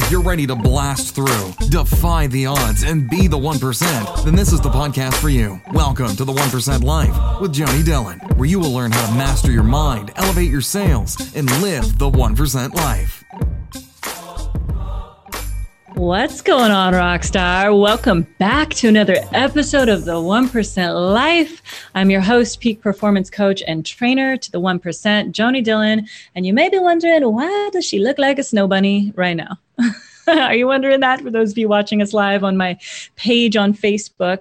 If you're ready to blast through, defy the odds, and be the 1%, then this is the podcast for you. Welcome to the 1% Life with Joni Dillon, where you will learn how to master your mind, elevate your sales, and live the 1% life. What's going on, Rockstar? Welcome back to another episode of the 1% Life. I'm your host, peak performance coach and trainer to the 1%, Joni Dillon. And you may be wondering, why does she look like a snow bunny right now? Are you wondering that for those of you watching us live on my page on Facebook?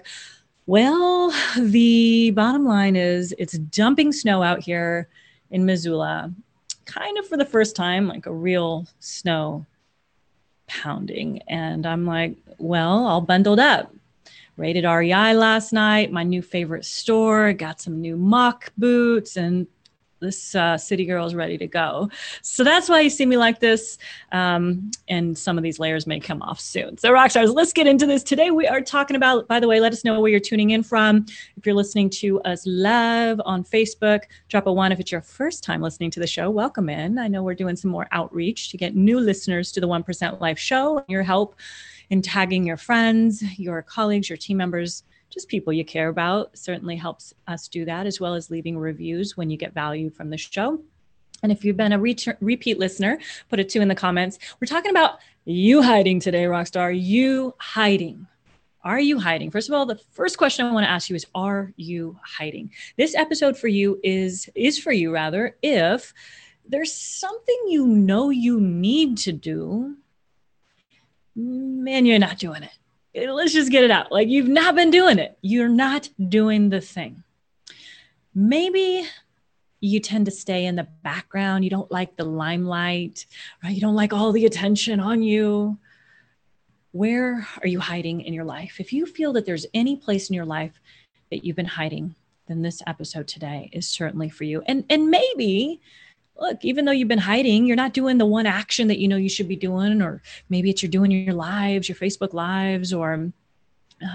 Well, the bottom line is it's dumping snow out here in Missoula, kind of for the first time, like a real snow pounding. And I'm like, well, all bundled up. Rated REI last night, my new favorite store, got some new mock boots and this uh, city girl is ready to go. So that's why you see me like this. Um, and some of these layers may come off soon. So, Rockstars, let's get into this. Today, we are talking about, by the way, let us know where you're tuning in from. If you're listening to us live on Facebook, drop a one. If it's your first time listening to the show, welcome in. I know we're doing some more outreach to get new listeners to the 1% Life show. Your help in tagging your friends, your colleagues, your team members just people you care about certainly helps us do that, as well as leaving reviews when you get value from the show. And if you've been a repeat listener, put a two in the comments. We're talking about you hiding today, Rockstar. You hiding. Are you hiding? First of all, the first question I want to ask you is Are you hiding? This episode for you is is for you rather if there's something you know you need to do, man, you're not doing it let's just get it out. Like you've not been doing it. You're not doing the thing. Maybe you tend to stay in the background. You don't like the limelight, right? You don't like all the attention on you. Where are you hiding in your life? If you feel that there's any place in your life that you've been hiding, then this episode today is certainly for you. And and maybe look, even though you've been hiding, you're not doing the one action that you know you should be doing, or maybe it's you're doing your lives, your Facebook lives, or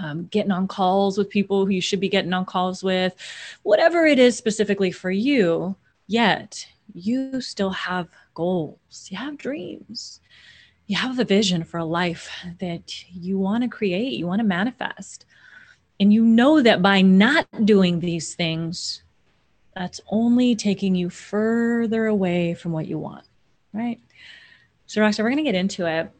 um, getting on calls with people who you should be getting on calls with, whatever it is specifically for you, yet you still have goals, you have dreams, you have the vision for a life that you want to create, you want to manifest. And you know that by not doing these things, that's only taking you further away from what you want, right? So, Rockstar, we're going to get into it.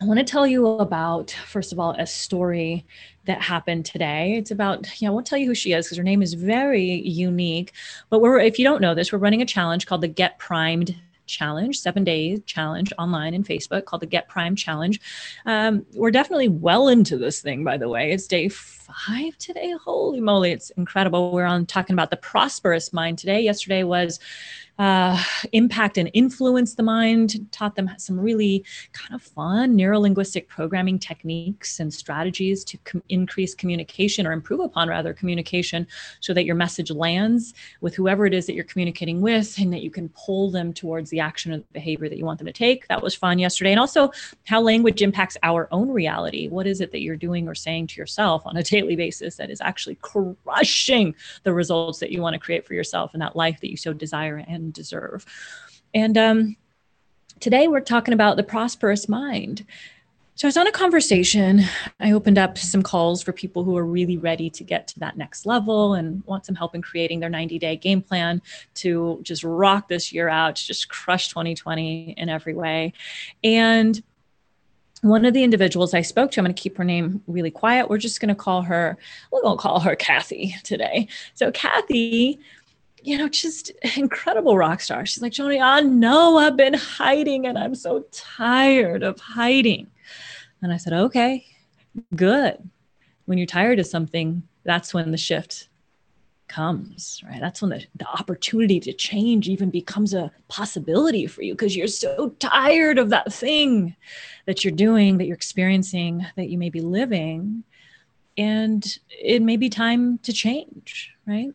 I want to tell you about, first of all, a story that happened today. It's about, yeah, I won't tell you who she is because her name is very unique. But we're, if you don't know this, we're running a challenge called the Get Primed challenge, seven day challenge online in Facebook called the Get Primed Challenge. Um, we're definitely well into this thing, by the way. It's day five today. Holy moly, it's incredible. We're on talking about the prosperous mind today. Yesterday was uh, impact and influence the mind, taught them some really kind of fun neurolinguistic programming techniques and strategies to com- increase communication or improve upon rather communication so that your message lands with whoever it is that you're communicating with and that you can pull them towards the action or behavior that you want them to take. That was fun yesterday. And also how language impacts our own reality. What is it that you're doing or saying to yourself on a daily basis that is actually crushing the results that you want to create for yourself and that life that you so desire and deserve. And um, today we're talking about the prosperous mind. So I was on a conversation. I opened up some calls for people who are really ready to get to that next level and want some help in creating their 90 day game plan to just rock this year out, just crush 2020 in every way. And one of the individuals I spoke to, I'm going to keep her name really quiet. We're just going to call her, we're going to call her Kathy today. So, Kathy you know, just incredible rock star. She's like, Joni, I know I've been hiding and I'm so tired of hiding. And I said, okay, good. When you're tired of something, that's when the shift comes, right? That's when the, the opportunity to change even becomes a possibility for you because you're so tired of that thing that you're doing, that you're experiencing, that you may be living. And it may be time to change, right?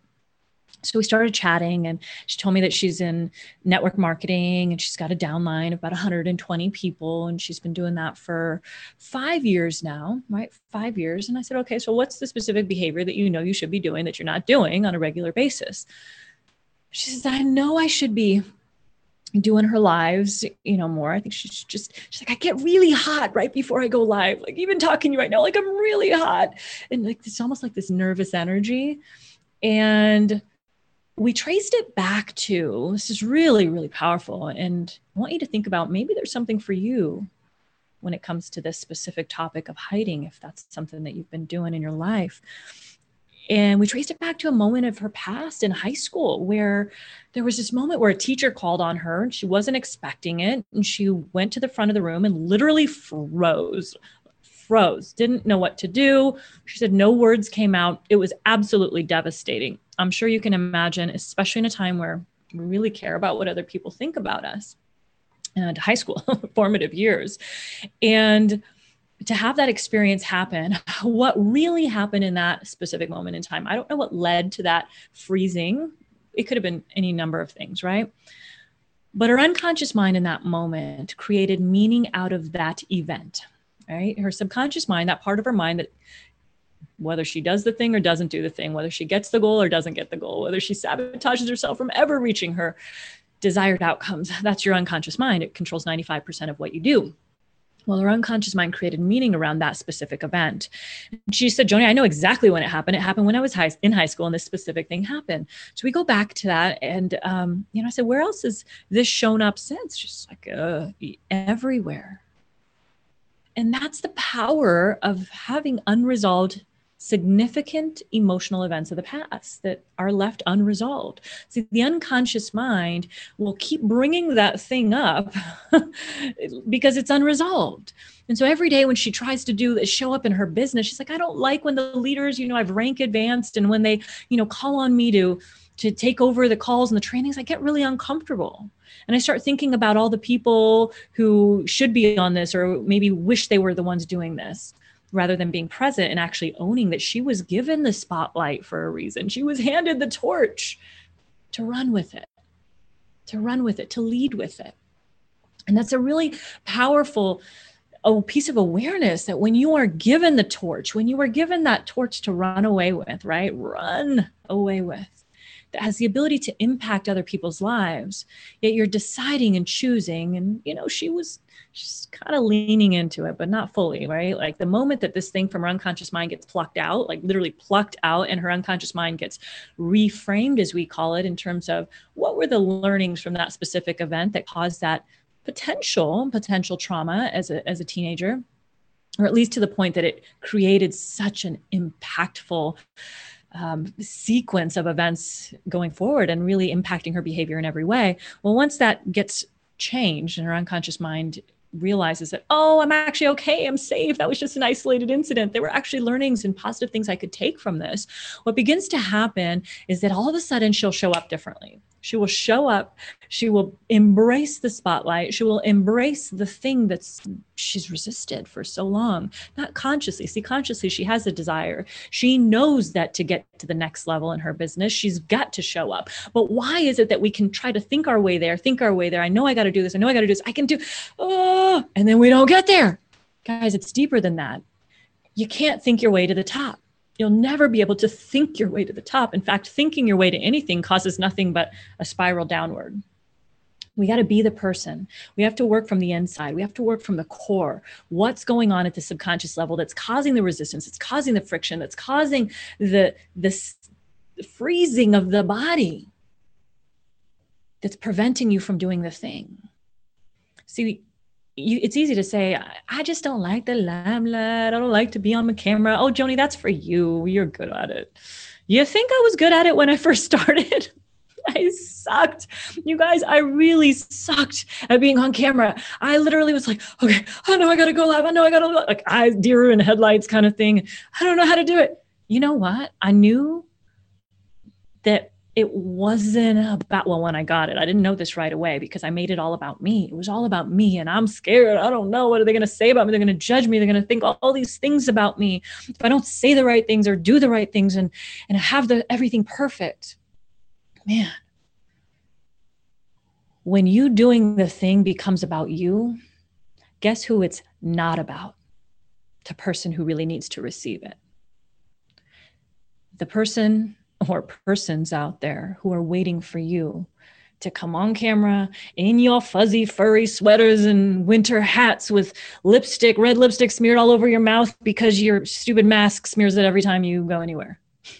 So we started chatting and she told me that she's in network marketing and she's got a downline of about 120 people and she's been doing that for five years now right five years and i said okay so what's the specific behavior that you know you should be doing that you're not doing on a regular basis she says i know i should be doing her lives, you know, more. I think she's just she's like, I get really hot right before I go live. Like even talking to you right now, like I'm really hot. And like it's almost like this nervous energy. And we traced it back to this is really, really powerful. And I want you to think about maybe there's something for you when it comes to this specific topic of hiding, if that's something that you've been doing in your life. And we traced it back to a moment of her past in high school where there was this moment where a teacher called on her and she wasn't expecting it. And she went to the front of the room and literally froze, froze, didn't know what to do. She said no words came out. It was absolutely devastating. I'm sure you can imagine, especially in a time where we really care about what other people think about us and high school formative years. And to have that experience happen, what really happened in that specific moment in time, I don't know what led to that freezing. It could have been any number of things, right? But her unconscious mind in that moment created meaning out of that event, right? Her subconscious mind, that part of her mind that whether she does the thing or doesn't do the thing, whether she gets the goal or doesn't get the goal, whether she sabotages herself from ever reaching her desired outcomes, that's your unconscious mind. It controls 95% of what you do. Well, her unconscious mind created meaning around that specific event. She said, Joni, I know exactly when it happened. It happened when I was high, in high school and this specific thing happened. So we go back to that. And, um, you know, I said, where else has this shown up since? Just like uh, everywhere. And that's the power of having unresolved significant emotional events of the past that are left unresolved. See, the unconscious mind will keep bringing that thing up because it's unresolved. And so every day when she tries to do this show up in her business, she's like, I don't like when the leaders, you know, I've rank advanced and when they, you know, call on me to to take over the calls and the trainings, I get really uncomfortable. And I start thinking about all the people who should be on this or maybe wish they were the ones doing this rather than being present and actually owning that she was given the spotlight for a reason. She was handed the torch to run with it, to run with it, to lead with it. And that's a really powerful a piece of awareness that when you are given the torch, when you are given that torch to run away with, right? Run away with that has the ability to impact other people's lives yet you're deciding and choosing and you know she was just kind of leaning into it but not fully right? Like the moment that this thing from her unconscious mind gets plucked out like literally plucked out and her unconscious mind gets reframed as we call it in terms of what were the learnings from that specific event that caused that potential potential trauma as a as a teenager? Or at least to the point that it created such an impactful um, sequence of events going forward and really impacting her behavior in every way. Well, once that gets changed and her unconscious mind realizes that, oh, I'm actually okay, I'm safe, that was just an isolated incident. There were actually learnings and positive things I could take from this. What begins to happen is that all of a sudden she'll show up differently. She will show up. She will embrace the spotlight. She will embrace the thing that's she's resisted for so long, not consciously. See, consciously, she has a desire. She knows that to get to the next level in her business, she's got to show up. But why is it that we can try to think our way there, think our way there? I know I got to do this. I know I got to do this. I can do, oh, and then we don't get there. Guys, it's deeper than that. You can't think your way to the top you'll never be able to think your way to the top. In fact, thinking your way to anything causes nothing but a spiral downward. We got to be the person. We have to work from the inside. We have to work from the core. What's going on at the subconscious level that's causing the resistance, it's causing the friction, that's causing the this freezing of the body that's preventing you from doing the thing. See, you, it's easy to say, I just don't like the limelight. I don't like to be on the camera. Oh, Joni, that's for you. You're good at it. You think I was good at it when I first started? I sucked. You guys, I really sucked at being on camera. I literally was like, okay, I know I gotta go live. I know I gotta like I deer in headlights kind of thing. I don't know how to do it. You know what? I knew that it wasn't about well when i got it i didn't know this right away because i made it all about me. It was all about me and i'm scared. I don't know what are they going to say about me? They're going to judge me. They're going to think all, all, these things about me. If i don't say the right things or do the right things and and have the everything perfect man. When you doing the thing becomes about you guess who it's not about? The person who really needs to receive it. The person or persons out there who are waiting for you to come on camera in your fuzzy furry sweaters and winter hats with lipstick red lipstick smeared all over your mouth because your stupid mask smears it every time you go anywhere.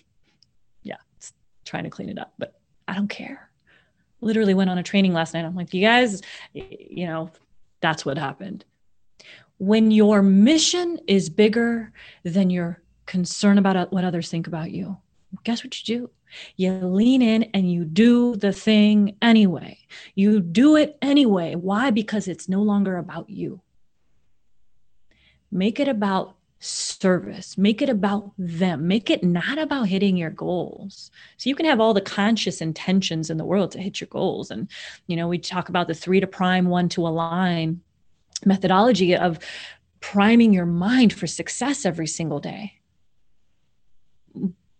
Yeah it's trying to clean it up but i don't care. Literally went on a training last night. I'm like you guys you know that's what happened. When your mission is bigger than your concern about what others think about you guess what you do you lean in and you do the thing anyway. You do it anyway. Why? Because it's no longer about you. Make it about service. Make it about them. Make it not about hitting your goals. So you can have all the conscious intentions in the world to hit your goals. And, you know, we talk about the three to prime, one to align methodology of priming your mind for success every single day.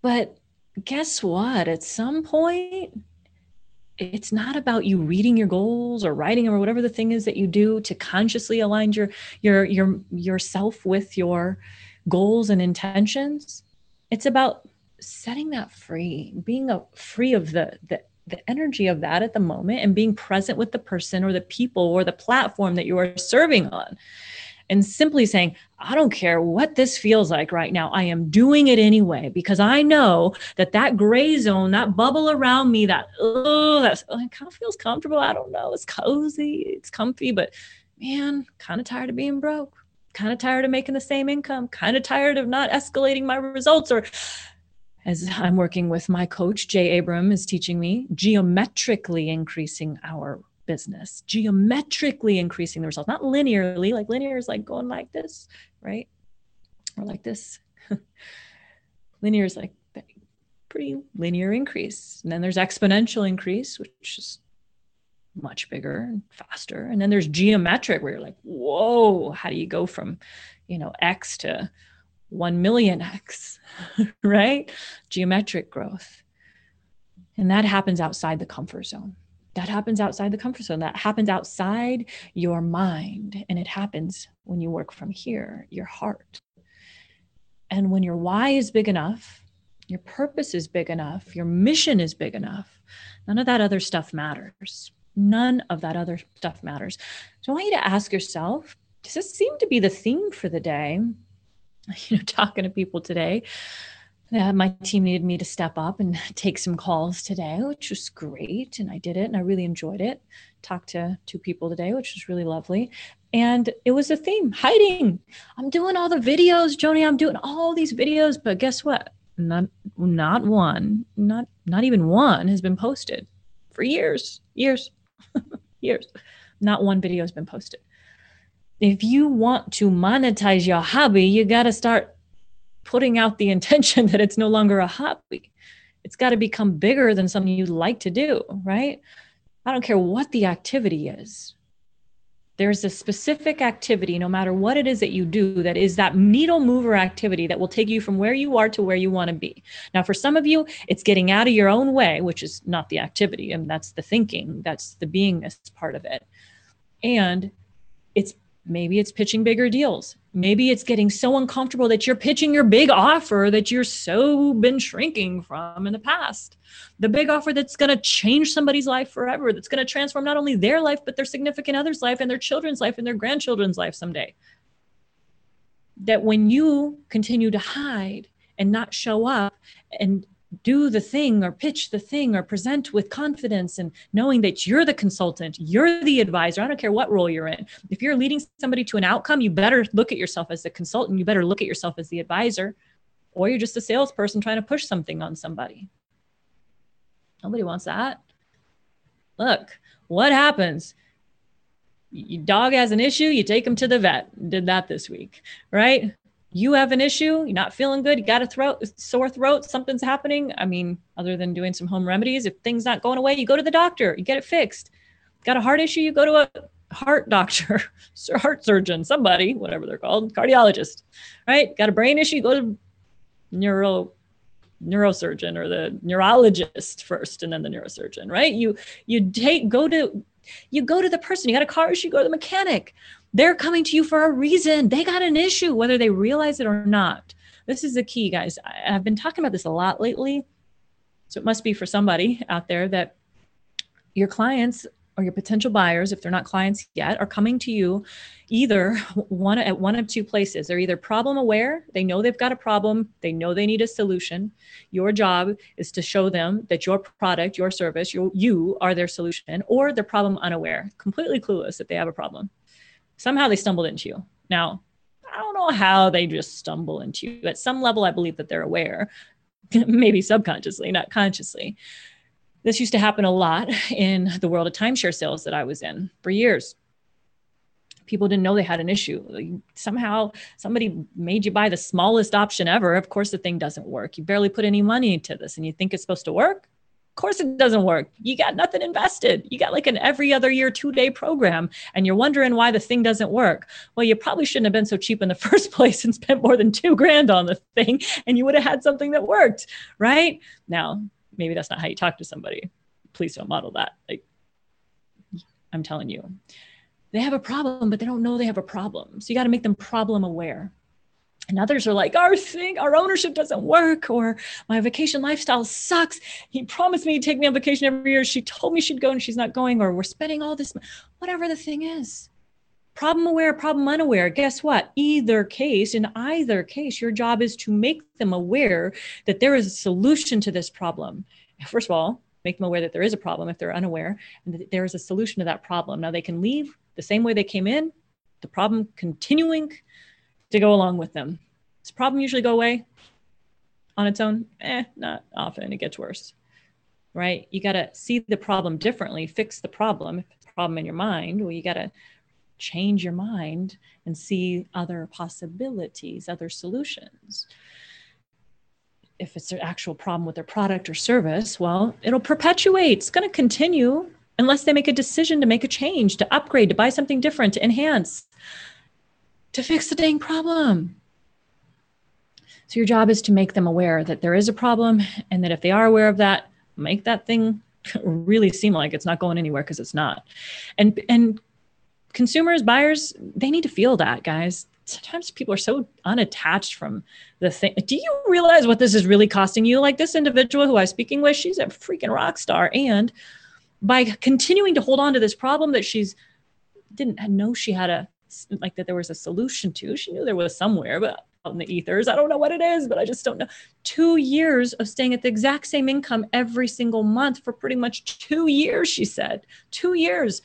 But guess what? At some point, it's not about you reading your goals or writing or whatever the thing is that you do to consciously align your your your yourself with your goals and intentions. It's about setting that free, being a, free of the the the energy of that at the moment and being present with the person or the people or the platform that you are serving on and simply saying, I don't care what this feels like right now. I am doing it anyway because I know that that gray zone, that bubble around me, that oh, that oh, kind of feels comfortable. I don't know. It's cozy, it's comfy, but man, kind of tired of being broke. Kind of tired of making the same income. Kind of tired of not escalating my results or as I'm working with my coach, Jay Abraham is teaching me, geometrically increasing our business, geometrically increasing the results, not linearly. Like linear is like going like this, right? Or like this. linear is like pretty linear increase. And then there's exponential increase, which is much bigger and faster. And then there's geometric where you're like, whoa, how do you go from, you know, X to 1 million X, right? Geometric growth. And that happens outside the comfort zone that happens outside the comfort zone. That happens outside your mind and it happens when you work from here your heart. And when your why is big enough your purpose is big enough your mission is big enough none of that other stuff matters. None of that other stuff matters. So i want you to ask yourself does this seem to be the theme for the day? You know talking to people today uh, my team needed me to step up and take some calls today, which was great. And I did it and I really enjoyed it. Talked to two people today, which was really lovely. And it was a theme hiding. I'm doing all the videos, Joni. I'm doing all these videos, but guess what? Not not one, not not even one has been posted for years, years, years. Not one video has been posted. If you want to monetize your hobby, you got to start putting out the intention that it's no longer a hobby. It's got to become bigger than something you like to do, right? I don't care what the activity is. There's a specific activity, no matter what it is that you do, that is that needle mover activity that will take you from where you are to where you want to be. Now, for some of you, it's getting out of your own way, which is not the activity, and that's the thinking, that's the beingness part of it. And it's maybe it's pitching bigger deals maybe it's getting so uncomfortable that you're pitching your big offer that you're so been shrinking from in the past. The big offer that's going to change somebody's life forever that's going to transform not only their life but their significant other's life and their children's life and their grandchildren's life someday. That when you continue to hide and not show up and do the thing or pitch the thing or present with confidence and knowing that you're the consultant, you're the advisor. I don't care what role you're in. If you're leading somebody to an outcome, you better look at yourself as the consultant. You better look at yourself as the advisor, or you're just a salesperson trying to push something on somebody. Nobody wants that. Look, what happens? Your dog has an issue, you take him to the vet. Did that this week, right? You have an issue, you're not feeling good, you got a throat, sore throat, something's happening. I mean, other than doing some home remedies, if things not going away, you go to the doctor, you get it fixed. Got a heart issue, you go to a heart doctor, heart surgeon, somebody, whatever they're called, cardiologist, right? Got a brain issue, go to neuro neurosurgeon or the neurologist first and then the neurosurgeon right you you take go to you go to the person you got a car issue go to the mechanic they're coming to you for a reason. They got an issue, whether they realize it or not. This is the key, guys. I've been talking about this a lot lately. So it must be for somebody out there that your clients or your potential buyers, if they're not clients yet, are coming to you either one at one of two places. They're either problem aware, they know they've got a problem, they know they need a solution. Your job is to show them that your product, your service, your, you are their solution, or they're problem unaware, completely clueless that they have a problem. Somehow they stumbled into you. Now, I don't know how they just stumble into you. At some level, I believe that they're aware, maybe subconsciously, not consciously. This used to happen a lot in the world of timeshare sales that I was in for years. People didn't know they had an issue. somehow somebody made you buy the smallest option ever. Of course, the thing doesn't work. You barely put any money into this and you think it's supposed to work. Of course, it doesn't work. You got nothing invested. You got like an every other year, two day program, and you're wondering why the thing doesn't work. Well, you probably shouldn't have been so cheap in the first place and spent more than two grand on the thing, and you would have had something that worked, right? Now, maybe that's not how you talk to somebody. Please don't model that. Like, I'm telling you, they have a problem, but they don't know they have a problem. So you got to make them problem aware. And others are like, our thing, our ownership doesn't work, or my vacation lifestyle sucks. He promised me he'd take me on vacation every year. She told me she'd go and she's not going, or we're spending all this, whatever the thing is. Problem aware, problem unaware. Guess what? Either case, in either case, your job is to make them aware that there is a solution to this problem. First of all, make them aware that there is a problem if they're unaware, and that there is a solution to that problem. Now they can leave the same way they came in, the problem continuing to go along with them. Does the problem usually go away on its own? Eh, not often. It gets worse. Right? You got to see the problem differently, fix the problem. If it's a problem in your mind, well, you got to change your mind and see other possibilities, other solutions. If it's an actual problem with their product or service, well, it'll perpetuate. It's going to continue unless they make a decision to make a change, to upgrade, to buy something different, to enhance, to fix the dang problem. So your job is to make them aware that there is a problem and that if they are aware of that, make that thing really seem like it's not going anywhere because it's not. And and consumers, buyers, they need to feel that, guys. Sometimes people are so unattached from the thing. Do you realize what this is really costing you? Like this individual who I was speaking with, she's a freaking rock star. And by continuing to hold on to this problem that she's didn't know she had a like that there was a solution to. She knew there was somewhere, but out in the ethers, I don't know what it is, but I just don't know. Two years of staying at the exact same income every single month for pretty much two years, she said. Two years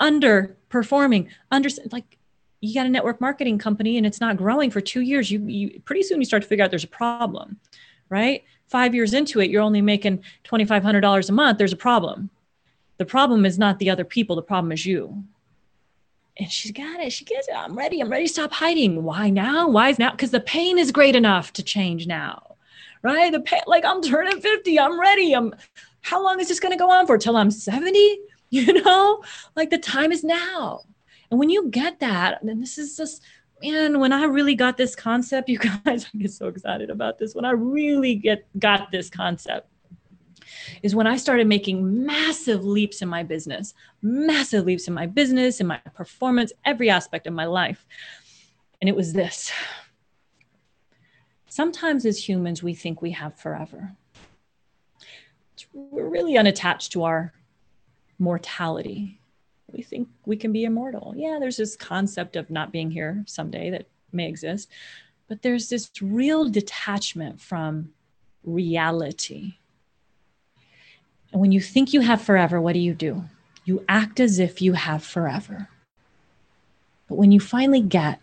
underperforming, under like you got a network marketing company and it's not growing for two years. You, you pretty soon you start to figure out there's a problem, right? Five years into it, you're only making $2,500 a month. There's a problem. The problem is not the other people. The problem is you. And she's got it. She gets it. I'm ready. I'm ready to stop hiding. Why now? Why is now? Because the pain is great enough to change now, right? The pain, like I'm turning 50. I'm ready. I'm. How long is this going to go on for? Till I'm 70? you know like the time is now and when you get that then this is just man when i really got this concept you guys i get so excited about this when i really get got this concept is when i started making massive leaps in my business massive leaps in my business in my performance every aspect of my life and it was this sometimes as humans we think we have forever we're really unattached to our mortality. We think we can be immortal. Yeah, there's this concept of not being here someday that may exist, but there's this real detachment from reality. And when you think you have forever, what do you do? You act as if you have forever. But when you finally get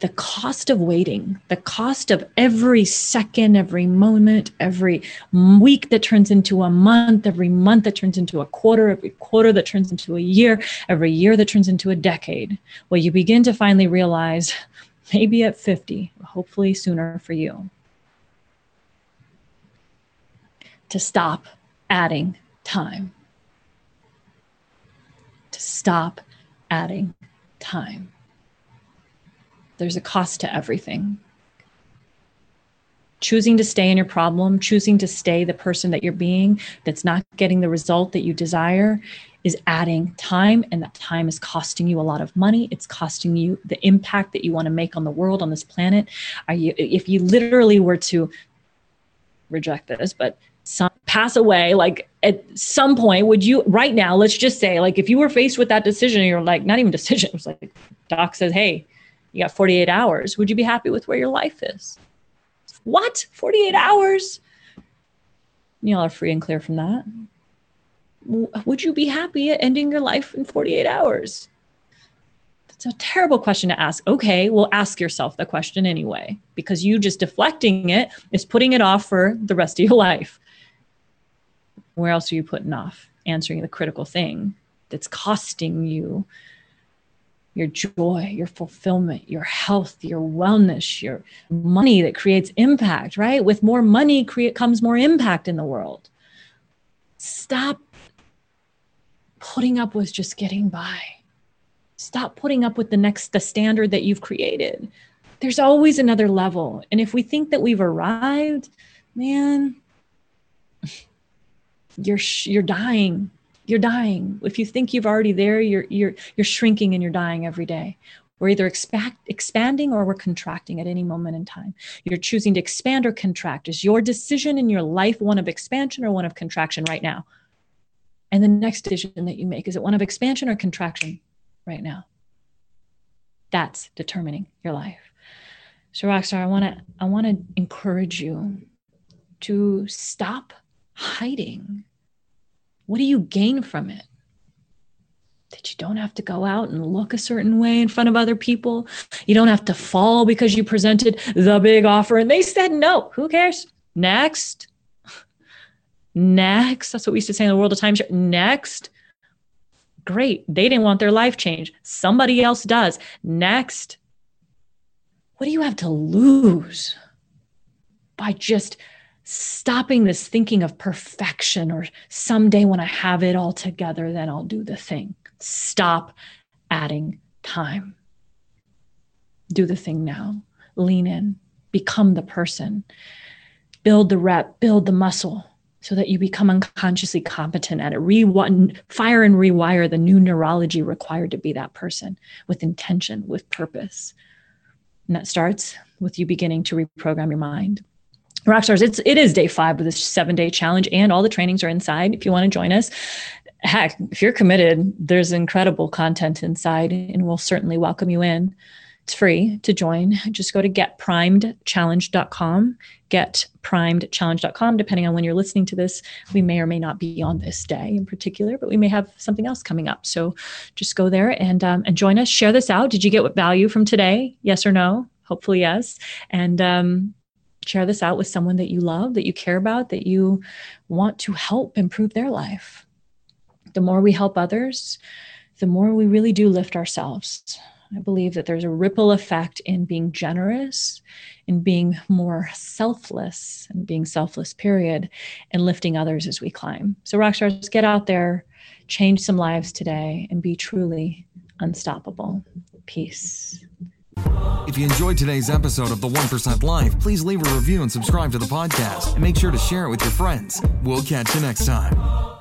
the cost of waiting, the cost of every second, every moment, every week that turns into a month, every month that turns into a quarter, every quarter that turns into a year, every year that turns into a decade. Well, you begin to finally realize, maybe at 50, hopefully sooner for you, to stop adding time. To stop adding time there's a cost to everything. Choosing to stay in your problem, choosing to stay the person that you're being that's not getting the result that you desire is adding time, and that time is costing you a lot of money. It's costing you the impact that you want to make on the world, on this planet. Are you, if you literally were to reject this, but some, pass away, like at some point, would you, right now, let's just say, like if you were faced with that decision, you're like, not even decision, it was like, doc says, hey, you got 48 hours. Would you be happy with where your life is? What? 48 hours? Y'all are free and clear from that. Would you be happy at ending your life in 48 hours? That's a terrible question to ask. Okay, well, ask yourself the question anyway, because you just deflecting it is putting it off for the rest of your life. Where else are you putting off answering the critical thing that's costing you your joy, your fulfillment, your health, your wellness, your money that creates impact, right? With more money create, comes more impact in the world. Stop putting up with just getting by. Stop putting up with the next the standard that you've created. There's always another level. And if we think that we've arrived, man, you're you're dying you're dying if you think you've already there you're you're you're shrinking and you're dying every day we're either expect, expanding or we're contracting at any moment in time. You're choosing to expand or contract. Is your decision in your life one of expansion or one of contraction right now? And the next decision that you make is it one of expansion or contraction right now? That's determining your life. So, Rockstar, I want to I want to encourage you to stop hiding what do you gain from it? That you don't have to go out and look a certain way in front of other people. You don't have to fall because you presented the big offer and they said no. Who cares? Next. Next. That's what we used to say in the world of timeshare. Next. Great. They didn't want their life changed. Somebody else does. Next. What do you have to lose by just stopping this thinking of perfection or someday when I have it all together, then I'll do the thing. Stop adding time. Do the thing now. Lean in, become the person, build the rep, build the muscle so that you become unconsciously competent at it. Re- fire and rewire the new neurology required to be that person with intention, with purpose. And that starts with you beginning to reprogram your mind. Rockstars, it's it is day five of this seven day challenge, and all the trainings are inside. If you want to join us, heck, if you're committed, there's incredible content inside, and we'll certainly welcome you in. It's free to join. Just go to getprimedchallenge.com, getprimedchallenge.com. Depending on when you're listening to this, we may or may not be on this day in particular, but we may have something else coming up. So just go there and um, and join us. Share this out. Did you get what value from today? Yes or no? Hopefully, yes. And um, share this out with someone that you love, that you care about, that you want to help improve their life. The more we help others, the more we really do lift ourselves. I believe that there's a ripple effect in being generous, in being more selfless, and being selfless, period, and lifting others as we climb. So, rockstars, get out there, change some lives today, and be truly unstoppable. Peace. If you enjoyed today's episode of The 1% Life, please leave a review and subscribe to the podcast. And make sure to share it with your friends. We'll catch you next time.